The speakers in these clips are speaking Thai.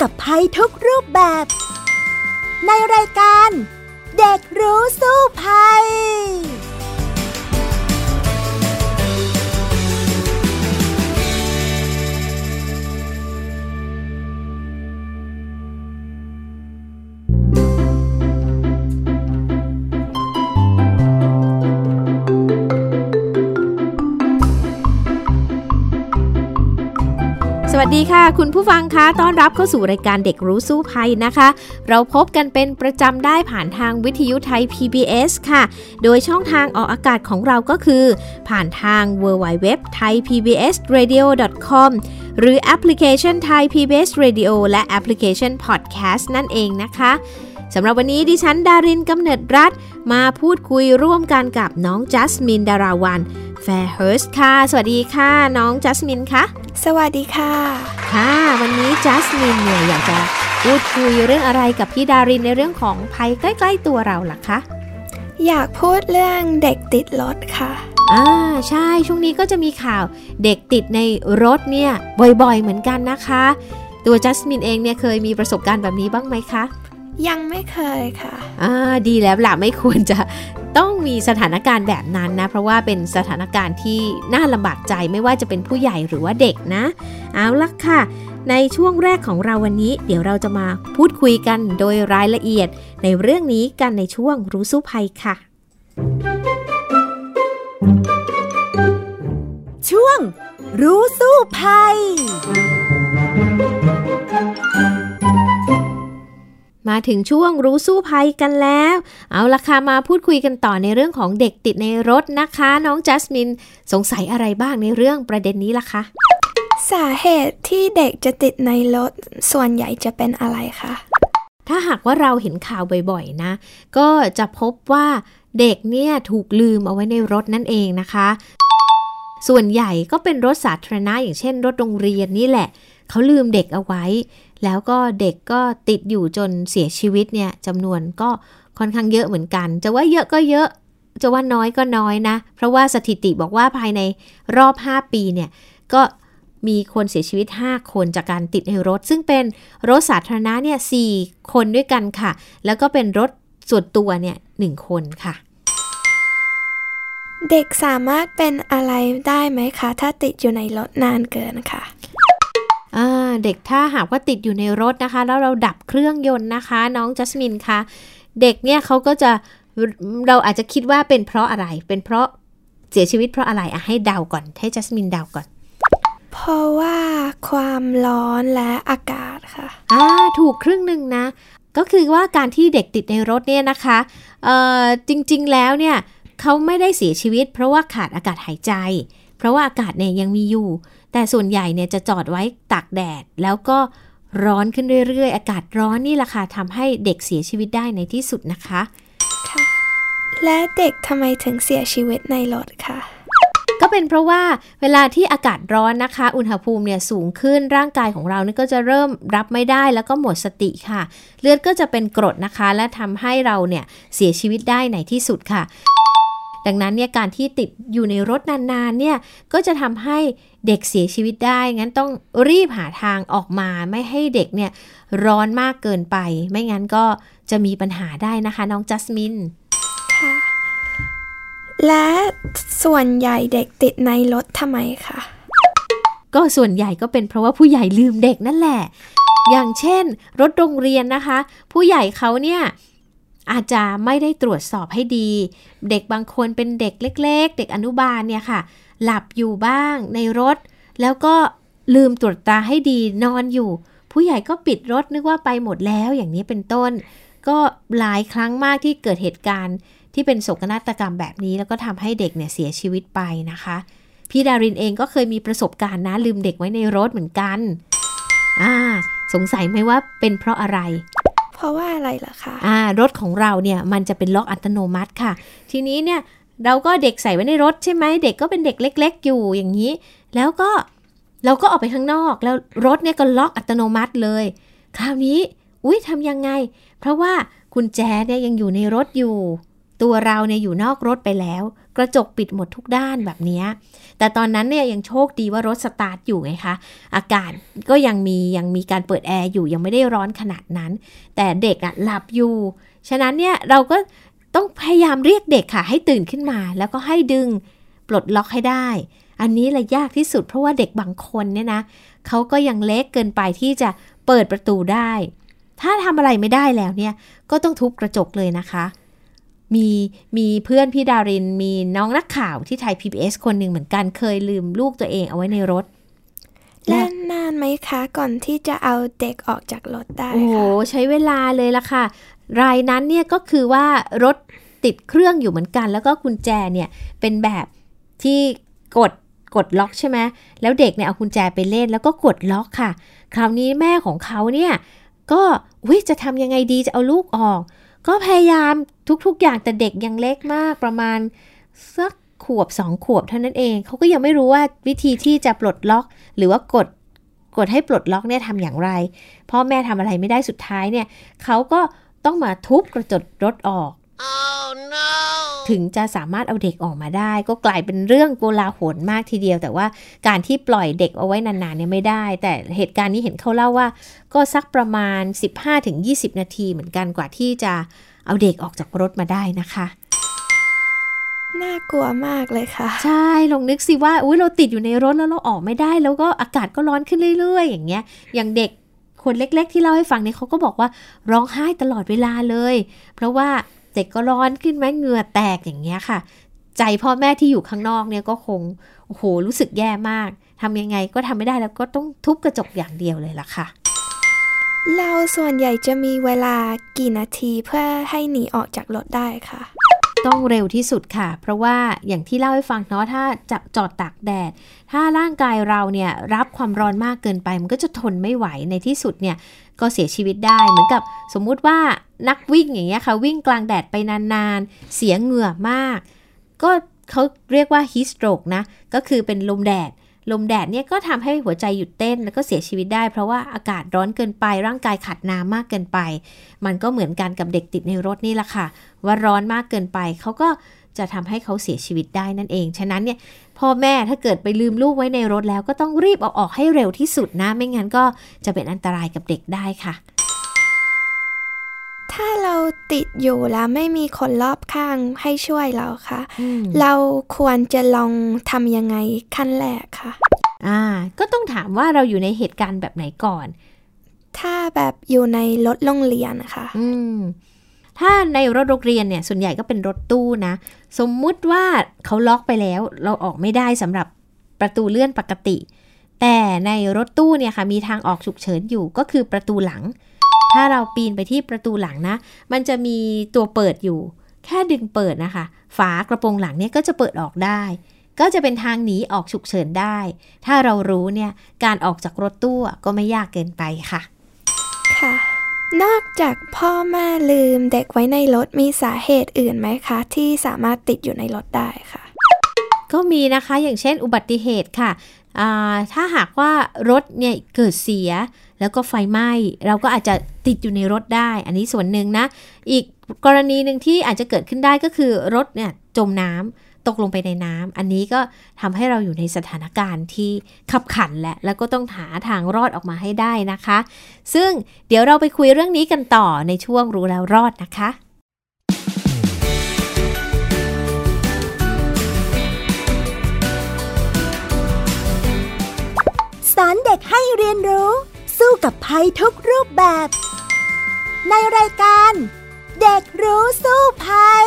กับภัยทุกรูปแบบ ในรายการ เด็กรู้สู้ภัย สดีค่ะ คุณผู้ฟังคะต้อนรับเข้าสู่รายการเด็กรู้สู้ภัยนะคะ เราพบกันเป็นประจำได้ผ่านทางวิทยุไทย PBS ค่ะ โดยช่องทางออกอากาศของเราก็คือ ผ่านทาง w w w t h a i PBS Radio com หรือแอปพลิเคชัน Thai PBS Radio และแอปพลิเคชัน Podcast นั่นเองนะคะสำหรับวันนี้ดิฉันดารินกำเนิดรัฐ มาพูดคุยร่วมกันกับน้องจัสมินดาราวัน แฟร์เฮิร์สค่ะ สวัสดีค่ะ น้องจัสมินคะสวัสดีค่ะ ค่ะ วันนี้จัสมินเนี่ยอยากจะพูดคุยเรื่องอะไรกับพี่ดารินในเรื่องของภัยใกล้ ๆ ตัวเราล่ะคะ อยากพูดเรื่องเด็กติดรถค่ะอ่าใช่ช่วงนี้ก็จะมีข่าวเด็กติดในรถเนี่ยบ่อยๆเหมือนกันนะคะ ตัวจัสมินเองเนี่ยเคยมีประสบการณ์แบบนี้บ้างไหมคะ ยังไม่เคยค่ะอ่าดีแล้วล่ะไม่ควรจะต้องมีสถานการณ์แบบนั้นนะ เพราะว่าเป็นสถานการณ์ที่น่าลำบากใจไม่ว่าจะเป็นผู้ใหญ่หรือว่าเด็กนะ เอาละค่ะ ในช่วงแรกของเราวันนี้ เดี๋ยวเราจะมาพูดคุยกันโดยรายละเอียด ในเรื่องนี้กันในช่วงรู้สู้ภัยค่ะ ช่วงรู้สู้ภัย มาถึงช่วงรู้สู้ภัยกันแล้ว เอาละค่ะมาพูดคุยกันต่อในเรื่องของเด็กติดในรถนะคะ น้องจัสมินสงสัยอะไรบ้างในเรื่องประเด็นนี้ล่ะคะสาเหตุที่เด็กจะติดในรถส่วนใหญ่จะเป็นอะไรคะถ้าหากว่าเราเห็นข่าวบ่อยๆนะ ก็จะพบว่าเด็กเนี่ยถูกลืมเอาไว้ในรถนั่นเองนะคะ ส่วนใหญ่ก็เป็นรถสาธารณะอย่างเช่น รถโรงเรียนนี่แหละ เขาลืมเด็กเอาไว้ แล้วก็เด็กก็ติดอยู่จนเสียชีวิตเนี่ยจำนวนก็ค่อนข้างเยอะเหมือนกัน จะว่าเยอะก็เยอะ จะว่าน้อยก็น้อยนะ เพราะว่าสถิติบอกว่าภายในรอบ 5 ปีเนี่ยก็มีคนเสียชีวิต 5 คนจากการติดในรถ ซึ่งเป็นรถสาธารณะเนี่ยสคนด้วยกันค่ะ แล้วก็เป็นรถส่วนตัวเนี่ยหคนค่ะ เด็กสามารถเป็นอะไรได้ไหมคะ ถ้าติดอยู่ในรถนานเกินค่ะ เด็กถ้าหากว่าติดอยู่ในรถนะคะ แล้วเราดับเครื่องยนต์นะคะ น้องจัสมินคะเด็กเนี่ยเขาก็จะเราอาจจะคิดว่าเป็นเพราะอะไร เป็นเพราะเสียชีวิตเพราะอะไรอะให้เดาก่อน ให้จัสมินเดาก่อน เพราะว่าความร้อนและอากาศค่ะอ่าถูกครึ่งหนึ่งนะ ก็คือว่าการที่เด็กติดในรถเนี่ยนะคะเอ่อจริงๆแล้วเนี่ยเขาไม่ได้เสียชีวิต เพราะว่าขาดอากาศหายใจ เพราะว่าอากาศเนี่ยยังมีอยู่ แต่ส่วนใหญ่เนี่ยจะจอดไว้ตากแดด แล้วก็ร้อนขึ้นเรื่อยๆ อากาศร้อนนี่แหละค่ะทำให้เด็กเสียชีวิตได้ในที่สุดนะคะค่ะและเด็กทำไมถึงเสียชีวิตในรถคะก็เป็นเพราะว่าเวลาที่อากาศร้อนนะคะ อุณหภูมิเนี่ยสูงขึ้นร่างกายของเรานี่ก็จะเริ่มรับไม่ได้แล้วก็หมดสติค่ะ เลือดก็จะเป็นกรดนะคะ และทำให้เราเนี่ยเสียชีวิตได้ในที่สุดค่ะ ดังนั้นเนี่ยการที่ติดอยู่ในรถนานๆเนี่ยก็จะทำให้เด็กเสียชีวิตได้ งั้นต้องรีบหาทางออกมาไม่ให้เด็กเนี่ยร้อนมากเกินไป ไม่งั้นก็จะมีปัญหาได้นะคะ น้องจัสมินค่ะและส่วนใหญ่เด็กติดในรถทำไมคะก็ส่วนใหญ่ก็เป็นเพราะว่าผู้ใหญ่ลืมเด็กนั่นแหละ อย่างเช่น รถโรงเรียนนะคะ ผู้ใหญ่เขาเนี่ย อาจจะไม่ได้ตรวจสอบให้ดี เด็กบางคนเป็นเด็กเล็ก ๆ เด็กอนุบาลเนี่ยค่ะ หลับอยู่บ้างในรถ แล้วก็ลืมตรวจตาให้ดีนอนอยู่ ผู้ใหญ่ก็ปิดรถนึกว่าไปหมดแล้วอย่างนี้เป็นต้น ก็หลายครั้งมากที่เกิดเหตุการณ์ที่เป็นโศกนาฏกรรมแบบนี้ แล้วก็ทำให้เด็กเนี่ยเสียชีวิตไปนะคะพี่ดารินเองก็เคยมีประสบการณ์นะลืมเด็กไว้ในรถเหมือนกัน อ่า สงสัยไหมว่าเป็นเพราะอะไร เพราะว่าอะไรล่ะคะอ่ารถของเราเนี่ยมันจะเป็นล็อกอัตโนมัติค่ะ ทีนี้เนี่ยเราก็เด็กใส่ไว้ในรถใช่ไหมเด็กก็เป็นเด็กเล็ก ๆ อยู่อย่างนี้ แล้วก็เราก็ออกไปข้างนอก แล้วรถเนี่ยก็ล็อกอัตโนมัติเลย คราวนี้อุ้ยทำยังไง เพราะว่ากุญแจเนี่ยยังอยู่ในรถอยู่ ตัวเราเนี่ยอยู่นอกรถไปแล้ว กระจกปิดหมดทุกด้านแบบนี้ แต่ตอนนั้นเนี่ยยังโชคดีว่ารถสตาร์ทอยู่ไงคะ อากาศก็ยังมียังมีการเปิดแอร์อยู่ยังไม่ได้ร้อนขนาดนั้น แต่เด็กอะหลับอยู่ ฉะนั้นเนี่ยเราก็ต้องพยายามเรียกเด็กค่ะ ให้ตื่นขึ้นมา แล้วก็ให้ดึงปลดล็อกให้ได้ อันนี้แหละยากที่สุดเพราะว่าเด็กบางคนเนี่ยนะเขาก็ยังเล็กเกินไปที่จะเปิดประตูได้ ถ้าทำอะไรไม่ได้แล้วเนี่ยก็ต้องทุบกระจกเลยนะคะ มีมีเพื่อนพี่ดาริน มีน้องนักข่าวที่ไทย PBS คนหนึ่งเหมือนกันเคยลืมลูกตัวเองเอาไว้ในรถและนานไหมคะก่อนที่จะเอาเด็กออกจากรถได้โอ้โหค่ะใช้เวลาเลยละค่ะ รายนั้นเนี่ยก็คือว่ารถติดเครื่องอยู่เหมือนกัน แล้วก็กุญแจเนี่ยเป็นแบบที่กดกดล็อกใช่ไหมแล้วเด็กเนี่ยเอากุญแจไปเล่นแล้วก็กดล็อกค่ะ คราวนี้แม่ของเขาเนี่ยก็วิจะทำยังไงดีจะเอาลูกออก ก็พยายามทุกๆ อย่างแต่เด็กยังเล็กมากประมาณสักขวบสองขวบเท่านั้นเองเขาก็ยังไม่รู้ว่าวิธีที่จะปลดล็อก หรือว่ากดกดให้ปลดล็อกเนี่ยทำอย่างไรพ่อแม่ทำอะไรไม่ได้สุดท้ายเนี่ยเขาก็ต้องมาทุบกระจกรถออก ถึงจะสามารถเอาเด็กออกมาได้ ก็กลายเป็นเรื่องโกลาหลมากทีเดียว แต่ว่าการที่ปล่อยเด็กเอาไว้นานๆเนี่ยไม่ได้ แต่เหตุการณ์นี้เห็นเขาเล่าว่า ก็สักประมาณ 15-20 นาทีเหมือนกันกว่าที่จะเอาเด็กออกจากรถมาได้นะคะน่ากลัวมากเลยค่ะ ใช่ลองนึกสิว่าอุ้ยเราติดอยู่ในรถแล้วเราออกไม่ได้ แล้วก็อากาศก็ร้อนขึ้นเรื่อย ๆ อย่างเงี้ย อย่างเด็กคนเล็ก ๆ ที่เล่าให้ฟังเนี่ยเขาก็บอกว่าร้องไห้ตลอดเวลาเลย เพราะว่า เด็กก็ร้อนขึ้นไหมเหงื่อแตกอย่างเงี้ยค่ะ ใจพ่อแม่ที่อยู่ข้างนอกเนี่ยก็คงโอ้โหรู้สึกแย่มากทำยังไงก็ทำไม่ได้แล้วก็ต้องทุบกระจกอย่างเดียวเลยล่ะค่ะ เราส่วนใหญ่จะมีเวลากี่นาทีเพื่อให้หนีออกจากรถได้ค่ะ ต้องเร็วที่สุดค่ะ เพราะว่าอย่างที่เล่าให้ฟังเนาะถ้าจะจอดตากแดด ถ้าร่างกายเราเนี่ยรับความร้อนมากเกินไป มันก็จะทนไม่ไหวในที่สุดเนี่ย ก็เสียชีวิตได้เหมือนกับสมมุติว่านักวิ่งอย่างเงี้ยค่ะ วิ่งกลางแดดไปนานๆ เสียเหงื่อมาก ก็เขาเรียกว่า heat stroke นะ ก็คือเป็นลมแดด ลมแดดเนี่ยก็ทำให้หัวใจหยุดเต้นแล้วก็เสียชีวิตได้ เพราะว่าอากาศร้อนเกินไปร่างกายขาดน้ำมากเกินไป มันก็เหมือนกันกับเด็กติดในรถนี่แหละค่ะ ว่าร้อนมากเกินไปเขาก็ จะทำให้เขาเสียชีวิตได้นั่นเอง ฉะนั้นเนี่ยพ่อแม่ถ้าเกิดไปลืมลูกไว้ในรถแล้ว ก็ต้องรีบเอาออกให้เร็วที่สุดนะ ไม่งั้นก็จะเป็นอันตรายกับเด็กได้ค่ะ ถ้าเราติดอยู่แล้วไม่มีคนรอบข้างให้ช่วยเราค่ะอืมเราควรจะลองทำยังไงขั้นแรกค่ะ อ่า ก็ต้องถามว่าเราอยู่ในเหตุการณ์แบบไหนก่อน ถ้าแบบอยู่ในรถโรงเรียนนะคะ อืม ถ้าในรถโรงเรียนเนี่ยส่วนใหญ่ก็เป็นรถตู้นะ สมมุติว่าเขาล็อกไปแล้ว เราออกไม่ได้สำหรับประตูเลื่อนปกติ แต่ในรถตู้เนี่ยค่ะมีทางออกฉุกเฉินอยู่ก็คือประตูหลัง ถ้าเราปีนไปที่ประตูหลังนะ มันจะมีตัวเปิดอยู่ แค่ดึงเปิดนะคะ ฝากระโปรงหลังเนี่ยก็จะเปิดออกได้ ก็จะเป็นทางหนีออกฉุกเฉินได้ ถ้าเรารู้เนี่ยการออกจากรถตู้ก็ไม่ยากเกินไปค่ะ ค่ะ นอกจากพ่อแม่ลืมเด็กไว้ในรถมีสาเหตุอื่นไหมคะ ที่สามารถติดอยู่ในรถได้ค่ะ ก็มีนะคะอย่างเช่นอุบัติเหตุค่ะอ่าถ้าหากว่ารถเนี่ยเกิดเสียแล้วก็ไฟไหม้เราก็อาจจะติดอยู่ในรถได้ อันนี้ส่วนหนึ่งนะ อีกกรณีหนึ่งที่อาจจะเกิดขึ้นได้ก็คือรถเนี่ยจมน้ำ ตกลงไปในน้ำอันนี้ก็ทำให้เราอยู่ในสถานการณ์ที่ขับขันและแล้วก็ต้องหาทางรอดออกมาให้ได้นะคะ ซึ่งเดี๋ยวเราไปคุยเรื่องนี้กันต่อในช่วงรู้แล้วรอดนะคะสอนเด็กให้เรียนรู้ สู้กับภัยทุกรูปแบบ ในรายการ เด็กรู้สู้ภัย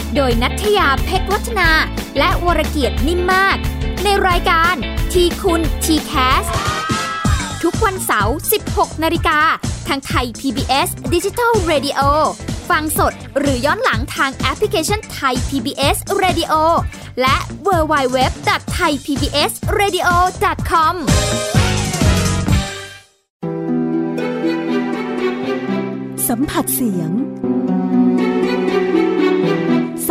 โดยนัทยาเพชรวัฒนา และวรเกียดนิ่มมาก ในรายการทีคุณทีแคสทุกวันเสาร์ 16 นาฬิกา ทางไทย PBS Digital Radio ฟังสดหรือย้อนหลังทางแอปพลิเคชันไทย PBS Radio และ w w w t h a i PBS Radio com สัมผัสเสียง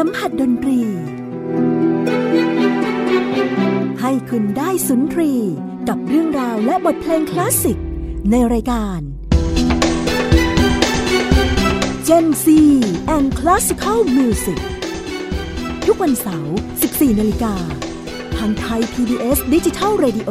สัมผัสดนตรี ให้คุณได้สุนทรีกับเรื่องราวและบทเพลงคลาสสิกในรายการ Gen C and Classical Music ทุกวันเสาร์ 14 นาฬิกา ทางไทย PBS Digital Radio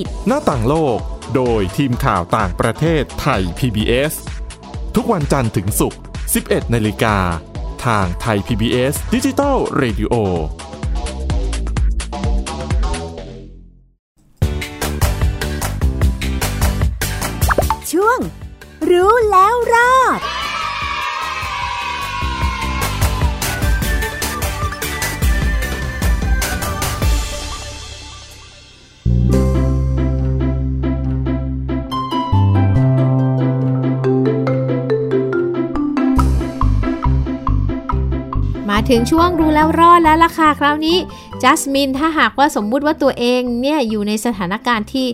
ิจหน้าต่างโลก โดยทีมข่าวต่างประเทศไทย PBS ทุกวันจันทร์ถึงศุกร์ 11 นาฬิกา ทางไทย PBS Digital Radio มาถึงช่วงรู้แล้วรอดแล้วล่ะค่ะคราวนี้จัสมินถ้าหากว่าสมมุติว่าตัวเองเนี่ยอยู่ในสถานการณ์ที่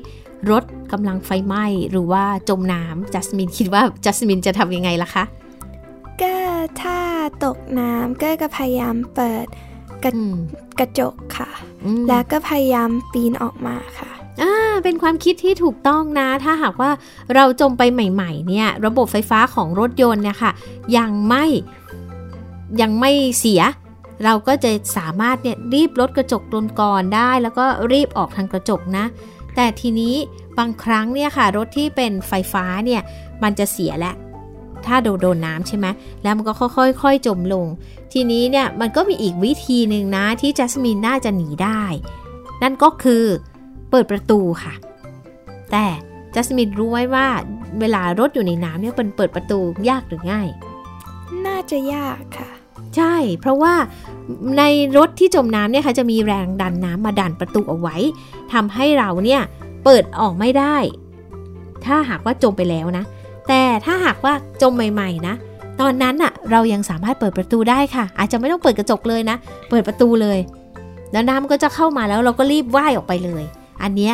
รถกำลังไฟไหม้หรือว่าจมน้ำจัสมินคิดว่าจัสมินจะทำยังไงล่ะคะก็ถ้าตกน้ำก็ก็พยายามเปิดกระอืมกระจกค่ะอืมแล้วก็พยายามปีนออกมาค่ะอ่าเป็นความคิดที่ถูกต้องนะ ถ้าหากว่าเราจมไปใหม่ ๆ เนี่ย ระบบไฟฟ้าของรถยนต์เนี่ยค่ะ ยังไม่ ยังไม่เสีย เราก็จะสามารถเนี่ยรีบลดกระจกลงก่อนได้ แล้วก็รีบออกทางกระจกนะ แต่ทีนี้บางครั้งเนี่ยค่ะรถที่เป็นไฟฟ้าเนี่ยมันจะเสียแหละถ้าโดนโดนน้ำใช่ไหมแล้วมันก็ค่อยๆจมลง ทีนี้เนี่ยมันก็มีอีกวิธีหนึ่งนะที่จัสมินน่าจะหนีได้ นั่นก็คือเปิดประตูค่ะ แต่จัสมินรู้ไว้ว่าเวลารถอยู่ในน้ำเนี่ยเป็นเปิดประตูยากหรือง่าย น่าจะยากค่ะ ใช่ เพราะว่าในรถที่จมน้ำเนี่ยค่ะจะมีแรงดันน้ำมาดันประตูเอาไว้ทำให้เราเนี่ยเปิดออกไม่ได้ ถ้าหากว่าจมไปแล้วนะ แต่ถ้าหากว่าจมใหม่ๆนะ ตอนนั้นอะเรายังสามารถเปิดประตูได้ค่ะ อาจจะไม่ต้องเปิดกระจกเลยนะ เปิดประตูเลย แล้วน้ำก็จะเข้ามาแล้วเราก็รีบว่ายออกไปเลย อันเนี้ย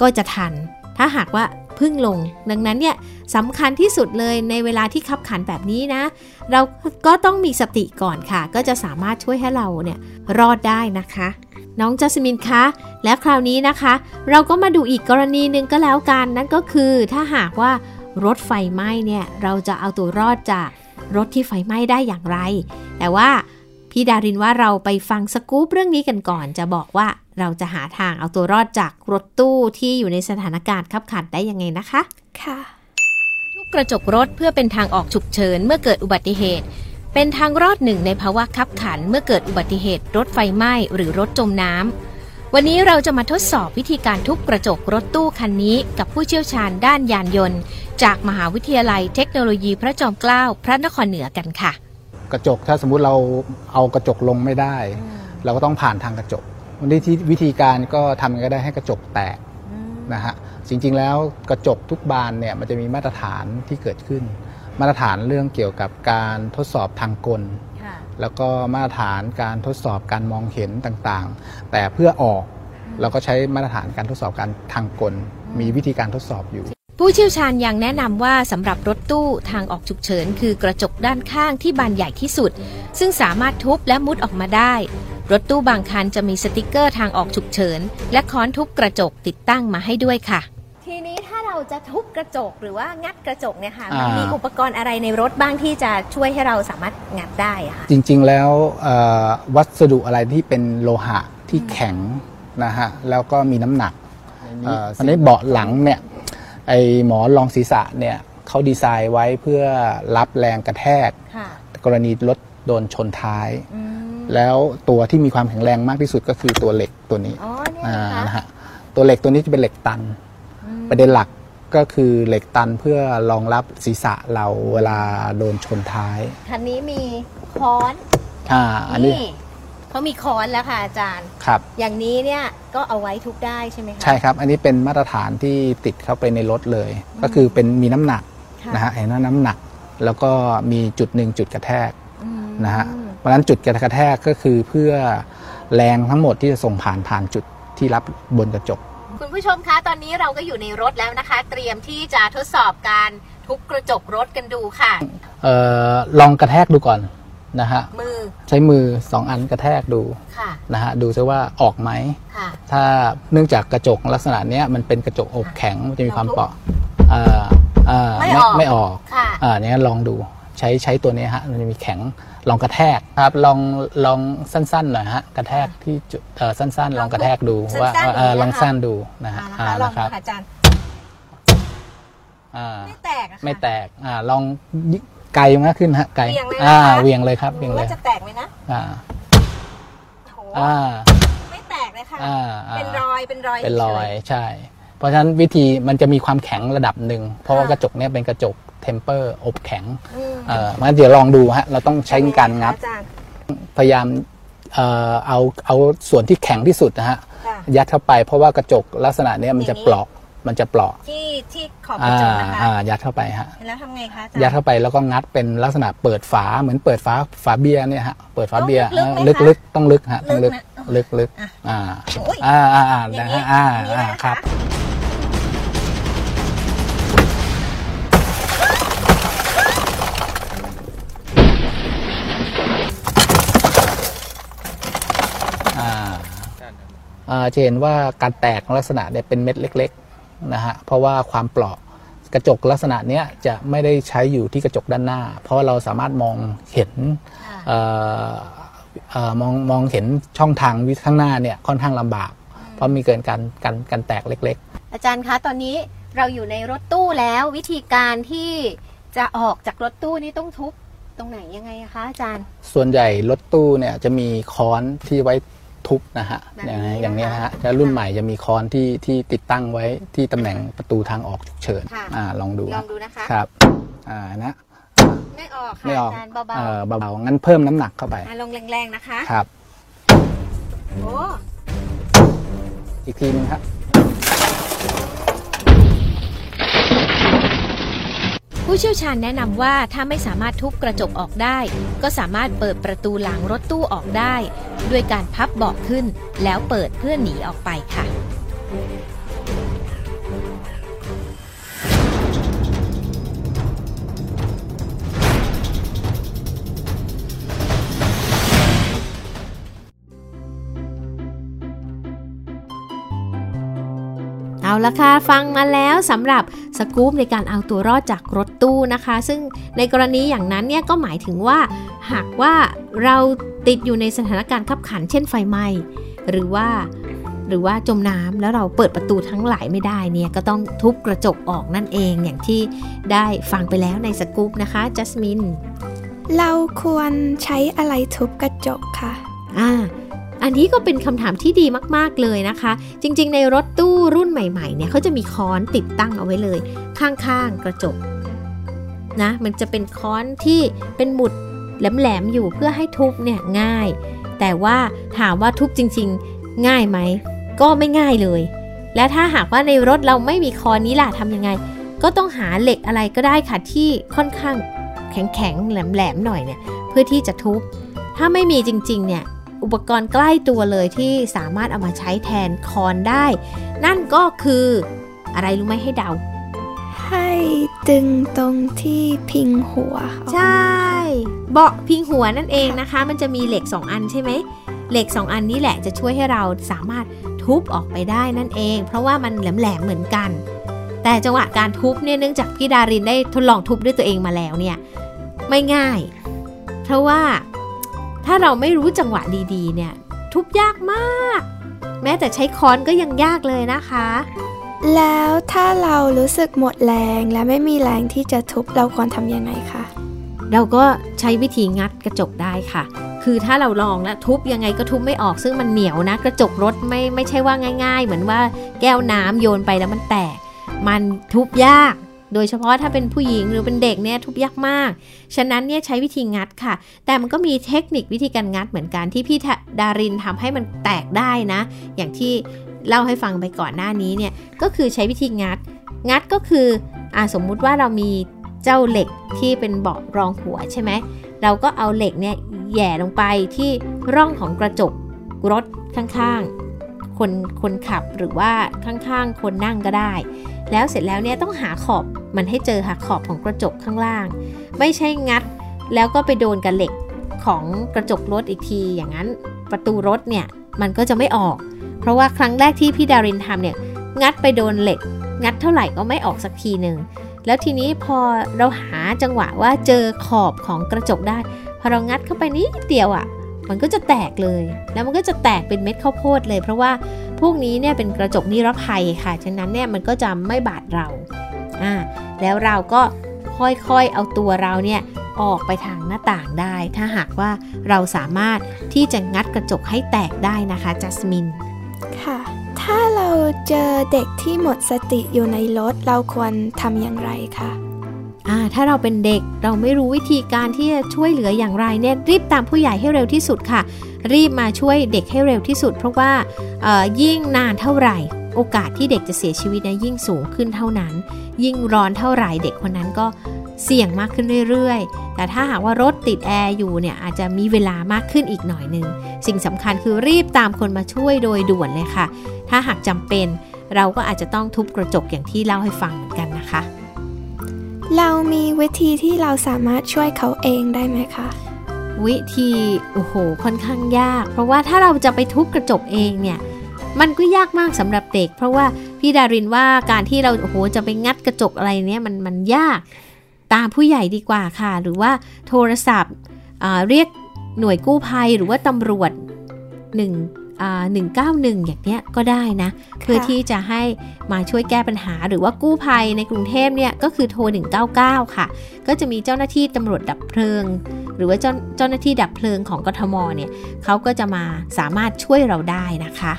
ก็จะทัน ถ้าหากว่า พึ่งลง ดังนั้นเนี่ยสำคัญที่สุดเลยในเวลาที่ขับขันแบบนี้นะ เราก็ต้องมีสติก่อนค่ะ ก็จะสามารถช่วยให้เราเนี่ยรอดได้นะคะ น้องจัสมินคะและคราวนี้นะคะ เราก็มาดูอีกกรณีหนึ่งก็แล้วกันนั่นก็คือถ้าหากว่ารถไฟไหม้เนี่ยเราจะเอาตัวรอดจากรถที่ไฟไหม้ได้อย่างไร แต่ว่า พี่ดารินว่าเราไปฟังสกู๊ปเรื่องนี้กันก่อน จะบอกว่าเราจะหาทางเอาตัวรอดจากรถตู้ที่อยู่ในสถานการณ์ขับขันได้ยังไงนะคะ ค่ะ ทุบกระจกรถเพื่อเป็นทางออกฉุกเฉินเมื่อเกิดอุบัติเหตุ เป็นทางรอดหนึ่งในภาวะขับขันเมื่อเกิดอุบัติเหตุ รถไฟไหม้หรือรถจมน้ำวันนี้เราจะมาทดสอบวิธีการทุบกระจกรถตู้คันนี้ กับผู้เชี่ยวชาญด้านยานยนต์ จากมหาวิทยาลัยเทคโนโลยีพระจอมเกล้าพระนครเหนือกันค่ะ กระจก ถ้าสมมุติเราเอากระจกลงไม่ได้ เราก็ต้องผ่านทางกระจกวันนี้ที่วิธีการก็ทำยังไงก็ได้ให้กระจกแตกนะฮะจริงๆแล้วกระจกทุกบานเนี่ยมันจะมีมาตรฐานที่เกิดขึ้น มาตรฐานเรื่องเกี่ยวกับการทดสอบทางกล แล้วก็มาตรฐานการทดสอบการมองเห็นต่างๆ แต่เพื่อออกเราก็ใช้มาตรฐานการทดสอบการทางกล มีวิธีการทดสอบอยู่ ผู้เชี่ยวชาญยังแนะนำว่าสำหรับรถตู้ทางออกฉุกเฉิน คือกระจกด้านข้างที่บานใหญ่ที่สุด ซึ่งสามารถทุบและมุดออกมาได้ รถตู้บางคันจะมีสติกเกอร์ทางออกฉุกเฉิน และค้อนทุบกระจกติดตั้งมาให้ด้วยค่ะ ทีนี้ถ้าเราเราจะทุบกระจกหรือว่างัดกระจกเนี่ยค่ะอ่ามัมันมีอุปกรณ์อะไรในรถบ้างที่จะช่วยให้เราสามารถงัดได้อะค่ะจริงๆแล้วเอ่อวัสดุอะไรที่เป็นโลหะที่แข็งนะฮะแล้วก็มีน้ำหนักเอ่ออันนี้เบาะหลังเนี่ย ไอหมอนรองศีรษะเนี่ยเขาดีไซน์ไว้เพื่อรับแรงกระแทกค่ะกรณีรถโดนชนท้าย แล้วตัวที่มีความแข็งแรงมากที่สุดก็คือตัวเหล็กตัวนี้อ๋อเนี่ยอ่านะคะนะฮะตัวเหล็กตัวนี้จะเป็นเหล็กตัน ประเด็นหลักก็คือเหล็กตันเพื่อรองรับศีรษะเราเวลาโดนชนท้าย คันนี้มีค้อนอ่าอันนี้ เขามีค้อนแล้วค่ะอาจารย์ ครับ อย่างนี้เนี่ยก็เอาไว้ทุบได้ใช่ไหมคะ ใช่ครับ อันนี้เป็นมาตรฐานที่ติดเข้าไปในรถเลย ก็คือเป็นมีน้ำหนักค่ะ นะฮะเห็นว่าน้ำหนัก แล้วก็มีจุดหนึ่งจุดกระแทกอืมนะฮะเพราะฉะนั้นจุดกระแทกก็คือเพื่อแรงทั้งหมดที่จะส่งผ่านผ่านจุดที่รับบนกระจก คุณผู้ชมคะตอนนี้เราก็อยู่ในรถแล้วนะคะ เตรียมที่จะทดสอบการทุบกระจกรถกันดูค่ะ เอ่อลองกระแทกดูก่อน นะฮะมือใช้มือสองอันกระแทกดูค่ะนะฮะดูซิว่าออกไหมค่ะถ้าเนื่องจากกระจกลักษณะเนี้ยมันเป็นกระจกอบแข็งมันจะมีความเปราะอ่าอ่าไม่ออกไม่ออกค่ะอ่าเนี้ยลองดูใช้ใช้ตัวเนี้ยฮะมันจะมีแข็งลองกระแทกครับลองลองสั้นๆหน่อยฮะกระแทกที่จุดเอ่อสั้นๆ ลองกระแทกดูว่าสั้นๆเอ่ออย่างนี้นะคะลองสั้นดูนะฮะอ่านะคะลองนะครับค่ะอาจารย์อ่าไม่แตกอะค่ะไม่แตกอ่าลองยิ ไกลมากขึ้นฮะไกลเวียงเลยนะคะ อ่าเวียงเลยครับเวียงเลยว่าจะแตกไหมนะอ่าโถอ่าไม่แตกเลยค่ะ อ่าอ่าเป็นรอยเป็นรอยเป็นรอยฉ ใช่ เพราะฉะนั้นวิธีมันจะมีความแข็งระดับหนึ่งเพราะว่ากระจกเนี้ยเป็นกระจกเทมเปอร์อบแข็งๆอืมเอ่อมันเดี๋ยวลองดูฮะเราต้องใช้การงัด อาจารย์พยายามเอ่อเอาเอาส่วนที่แข็งที่สุดนะฮะ ค่ะ ยัดเข้าไปเพราะว่ากระจกลักษณะเนี้ยมันจะอย่างนี้ เปราะ มันจะเปราะที่ที่ขอบกอ่าระจกนะคะอ่ายัดเข้าไปฮะแล้วทำไงคะอาจารย์ยัดเข้าไปแล้วก็งัดเป็นลักษณะเปิดฝาเหมือนเปิดฝาฝาเบียร์เนี่ยฮะเปิดฝาเบียร์ต้องลึกๆไหมคะลึกๆต้องลึกฮะต้องลึกลึกนะลึกลึกอะอ่าโอ้ยอ่าอ่าอ่าอย่างนะนี้ฮะอ่าอย่างนี้อ่าเลยนะคะครับอ่าอ่าจะเห็นว่าการแตกลักษณะเนี่ยเป็นเม็ดเล็กๆ นะฮะเพราะว่าความเปราะกระจกลักษณะเนี้ยจะไม่ได้ใช้อยู่ที่กระจกด้านหน้า เพราะว่าเราสามารถมองเห็นเอ่อเอ่อมองมองเห็นช่องทางวิข้างหน้าเนี่ยค่อนข้างลำบาก เพราะมีเกินการการการแตกเล็กอาจารย์คะตอนนี้เราอยู่ในรถตู้แล้ววิธีการที่จะออกจากรถตู้นี่ต้องทุบตรงไหนยังไงอะคะอาจารย์ๆส่วนใหญ่รถตู้เนี่ยจะมีค้อนที่ไว้ ทุบนะฮะแบบอย่างนี้นี้อย่างเนี้ยนะนะคะฮะแล้วรุ่นใหม่จะมีค้อนที่ที่ติดตั้งไว้ที่ตำแหน่งประตูทางออกฉุกเฉินค่ะอ่าลองดูลองดูนะคะครับอ่านะไม่ออกค่ะไม่ออกอาจารย์เบาเออเบาๆงั้นเพิ่มน้ำหนักเข้าไปๆอะลงแรงๆนะคะครับโอ้อีกทีนึงครับ ผู้เชี่ยวชาญแนะนำว่าถ้าไม่สามารถทุบกระจกออกได้ ก็สามารถเปิดประตูหลังรถตู้ออกได้ ด้วยการพับเบาะขึ้น แล้วเปิดเพื่อหนีออกไปค่ะเอาละค่ะ ฟังมาแล้วสำหรับ สกู๊ปในการเอาตัวรอดจากรถตู้นะคะ ซึ่งในกรณีอย่างนั้นเนี่ยก็หมายถึงว่า หากว่าเราติดอยู่ในสถานการณ์ขับขัน เช่นไฟไหม้หรือว่าหรือว่าจมน้ำแล้วเราเปิดประตูทั้งหลายไม่ได้เนี่ยก็ต้องทุบกระจกออกนั่นเองอย่างที่ได้ฟังไปแล้วในสกู๊ปนะคะจัสมินเราควรใช้อะไรทุบกระจกค่ะอ่า อันนี้ก็เป็นคำถามที่ดีมากๆเลยนะคะ จริงๆ ในรถตู้รุ่นใหม่ๆเนี่ยเขาจะมีค้อนติดตั้งเอาไว้เลย ข้างๆกระจกนะมันจะเป็นค้อนที่เป็นหมุดแหลมๆอยู่เพื่อให้ทุบเนี่ยง่าย แต่ว่าถามว่าทุบจริง ๆ ง่ายไหมก็ไม่ง่ายเลย และถ้าหากว่าในรถเราไม่มีค้อนนี้ล่ะทำยังไง ก็ต้องหาเหล็กอะไรก็ได้ค่ะที่ค่อนข้างแข็งๆแหลมๆหน่อยเนี่ยเพื่อที่จะทุบถ้าไม่มีจริงๆเนี่ย อุปกรณ์ใกล้ตัวเลยที่สามารถเอามาใช้แทนคอนได้ นั่นก็คืออะไรรู้ไหมให้เดา ให้ดึงตรงที่พิงหัวออกใช่ เบาะพิงหัวนั่นเองนะคะ มันจะมีเหล็ก 2 อันใช่ไหมเหล็ก 2 อันนี้แหละจะช่วยให้เราสามารถทุบออกไปได้นั่นเอง เพราะว่ามันแหลมๆเหมือนกัน แต่จังหวะการทุบเนี่ยเนื่องจากพี่ดารินได้ทดลองทุบด้วยตัวเองมาแล้วเนี่ยไม่ง่าย เพราะว่า ถ้าเราไม่รู้จังหวะดีๆ เนี่ย ทุบยากมาก แม้แต่ใช้ค้อนก็ยังยากเลยนะคะ แล้วถ้าเรารู้สึกหมดแรงและไม่มีแรงที่จะทุบเราควรทำยังไงคะ เราก็ใช้วิธีงัดกระจกได้ค่ะ คือถ้าเราลองแล้วทุบยังไงก็ทุบไม่ออกซึ่งมันเหนียวนะ กระจกรถไม่ไม่ใช่ว่าง่าย ๆ เหมือนว่าแก้วน้ำโยนไปแล้วมันแตก มันทุบยาก โดยเฉพาะถ้าเป็นผู้หญิงหรือเป็นเด็กเนี่ยทุบยากมาก ฉะนั้นเนี่ยใช้วิธีงัดค่ะ แต่มันก็มีเทคนิควิธีการงัดเหมือนกันที่พี่ดารินทำให้มันแตกได้นะ อย่างที่เล่าให้ฟังไปก่อนหน้านี้เนี่ยก็คือใช้วิธีงัด งัดก็คืออ่าสมมุติว่าเรามีเจ้าเหล็กที่เป็นเบาะรองหัวใช่ไหมเราก็เอาเหล็กเนี่ยแย่ลงไปที่ร่องของกระจกรถข้างๆ คนคนขับหรือว่าข้างๆ คนนั่งก็ได้ แล้วเสร็จแล้วเนี่ยต้องหาขอบมันให้เจอหาขอบของกระจกข้างล่าง ไม่ใช่งัด แล้วก็ไปโดนกับเหล็กของกระจกรถอีกที อย่างนั้นประตูรถเนี่ยมันก็จะไม่ออก เพราะว่าครั้งแรกที่พี่ดารินทำเนี่ยงัดไปโดนเหล็ก งัดเท่าไหร่ก็ไม่ออกสักทีหนึ่งแล้วทีนี้พอเราหาจังหวะว่าเจอขอบของกระจกได้ พอเรางัดเข้าไปนิดเดียวอะ่ะ มันก็จะแตกเลย แล้วมันก็จะแตกเป็นเม็ดข้าวโพดเลย เพราะว่าพวกนี้เนี่ยเป็นกระจกนิรภัยค่ะ ฉะนั้นเนี่ยมันก็จะไม่บาดเราอ่าแล้วเราก็ค่อยๆเอาตัวเราเนี่ยออกไปทางหน้าต่างได้ ถ้าหากว่าเราสามารถที่จะงัดกระจกให้แตกได้นะคะจัสมิน ค่ะ ถ้าเราเจอเด็กที่หมดสติอยู่ในรถเราควรทำอย่างไรคะ ถ้าเราเป็นเด็กเราไม่รู้วิธีการที่จะช่วยเหลืออย่างไรเนี่ยรีบตามผู้ใหญ่ให้เร็วที่สุดค่ะ รีบมาช่วยเด็กให้เร็วที่สุด เพราะว่ายิ่งนานเท่าไหร่ โอกาสที่เด็กจะเสียชีวิตนะยิ่งสูงขึ้นเท่านั้น ยิ่งร้อนเท่าไหร่เด็กคนนั้นก็เสี่ยงมากขึ้นเรื่อยๆ แต่ถ้าหากว่ารถติดแอร์อยู่เนี่ยอาจจะมีเวลามากขึ้นอีกหน่อยหนึ่ง สิ่งสำคัญคือรีบตามคนมาช่วยโดยด่วนเลยค่ะ ถ้าหากจำเป็นเราก็อาจจะต้องทุบกระจกอย่างที่เล่าให้ฟังเหมือนกันนะคะ เรามีวิธีที่เราสามารถช่วยเขาเองได้ไหมคะ วิธีโอ้โหค่อนข้างยาก เพราะว่าถ้าเราจะไปทุบกระจกเองเนี่ย มันก็ยากมากสำหรับเด็ก เพราะว่าพี่ดารินว่าการที่เราโอ้โหจะไปงัดกระจกอะไรเนี่ยมันมันยาก ตามผู้ใหญ่ดีกว่าค่ะ หรือว่าโทรศัพท์เรียกหน่วยกู้ภัยหรือว่าตำรวจ1 191 อย่างเนี้ยก็ได้นะ เพื่อที่จะให้มาช่วยแก้ปัญหาหรือว่ากู้ภัยในกรุงเทพเนี่ยก็คือโทร 199 ค่ะ ก็จะมีเจ้าหน้าที่ตำรวจดับเพลิง หรือว่าเจ้าเจ้าหน้าที่ดับเพลิงของกทมเนี่ยเขาก็จะมาสามารถช่วยเราได้นะคะ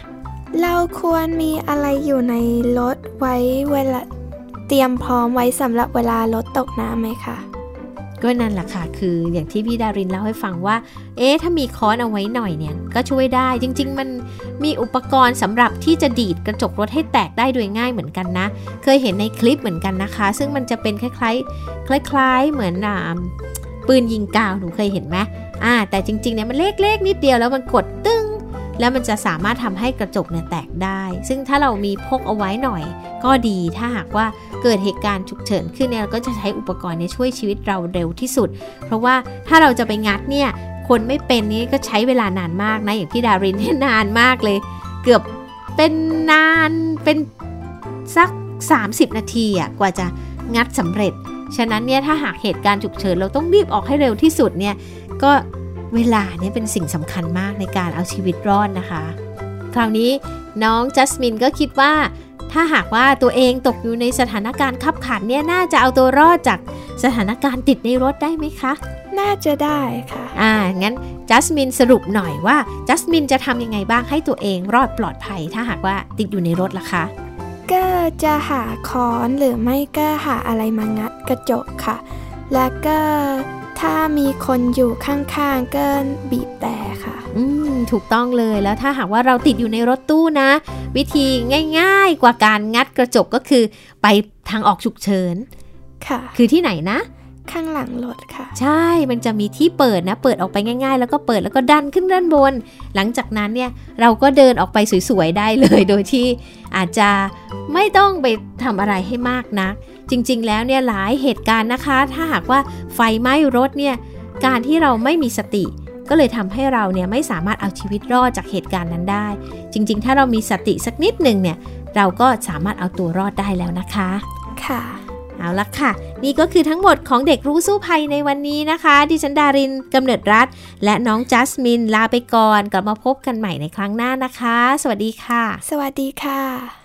เราควรมีอะไรอยู่ในรถไว้เวลาเตรียมพร้อมไว้สำหรับเวลารถตกน้ำไหมคะ ก็นั่นแหละค่ะ คืออย่างที่พี่ดารินเล่าให้ฟังว่า เอ๊ะ ถ้ามีค้อนเอาไว้หน่อยเนี่ย ก็ช่วยได้ จริง ๆ มันมีอุปกรณ์สำหรับที่จะดีดกระจกรถให้แตกได้โดยง่ายเหมือนกันนะ เคยเห็นในคลิปเหมือนกันนะคะ ซึ่งมันจะเป็นคล้ายๆ คล้าย ๆ เหมือนปืนยิงกาว หนูเคยเห็นไหมอ่า แต่จริงๆเนี่ยมันเล็กๆนิดเดียวแล้วมันกด แล้วมันจะสามารถทำให้กระจกเนี่ยแตกได้ ซึ่งถ้าเรามีพกเอาไว้หน่อย ก็ดีถ้าหากว่าเกิดเหตุการณ์ฉุกเฉินขึ้นเนี่ยเราก็จะใช้อุปกรณ์นี้ช่วยชีวิตเราเร็วที่สุด เพราะว่าถ้าเราจะไปงัดเนี่ยคนไม่เป็นนี้ก็ใช้เวลานานมากนะอย่างพี่ดารินเนี่ยนานมากเลย เกือบเป็นนานเป็นสัก 30 นาทีอะกว่าจะงัดสำเร็จ ฉะนั้นเนี่ยถ้าหากเหตุการณ์ฉุกเฉินเราต้องรีบออกให้เร็วที่สุดเนี่ยก็ เวลาเนี่ยเป็นสิ่งสำคัญมากในการเอาชีวิตรอดนะคะ คราวนี้น้องจัสมินก็คิดว่า ถ้าหากว่าตัวเองตกอยู่ในสถานการณ์ขับขันเนี่ยน่าจะเอาตัวรอดจากสถานการณ์ติดในรถได้ไหมคะ น่าจะได้ค่ะ อ่า งั้นจัสมินสรุปหน่อยว่าจัสมินจะทำยังไงบ้างให้ตัวเองรอดปลอดภัย ถ้าหากว่าติดอยู่ในรถล่ะคะ ก็จะหาค้อนหรือไม่ก็หาอะไรมางัดกระจกค่ะ แล้วก็ ถ้ามีคนอยู่ข้างๆก็บีบแต่ค่ะ อืมถูกต้องเลยแล้วถ้าหากว่าเราติดอยู่ในรถตู้นะ วิธีง่าย ๆ กว่าการงัดกระจกก็คือ ไปทางออกฉุกเฉินค่ะ คือที่ไหนนะข้างหลังรถค่ะ ใช่ มันจะมีที่เปิดนะ เปิดออกไปง่ายๆ แล้วก็เปิดแล้วก็ดันขึ้นด้านบน หลังจากนั้นเนี่ยเราก็เดินออกไปสวยๆได้เลย โดยที่อาจจะไม่ต้องไปทำอะไรให้มากนัก จริงๆ แล้วเนี่ยหลายเหตุการณ์นะคะ ถ้าหากว่าไฟไหม้รถเนี่ยการที่เราไม่มีสติ ก็เลยทำให้เราเนี่ยไม่สามารถเอาชีวิตรอดจากเหตุการณ์นั้นได้ จริง ๆ ถ้าเรามีสติสักนิดหนึ่งเนี่ยเราก็สามารถเอาตัวรอดได้แล้วนะคะ ค่ะเอาละค่ะ นี่ก็คือทั้งหมดของเด็กรู้สู้ภัยในวันนี้นะคะ ดิฉันดารินกำเนิดรัฐ และน้องจัสมินลาไปก่อนกลับมาพบกันใหม่ในครั้งหน้านะคะ สวัสดีค่ะ สวัสดีค่ะ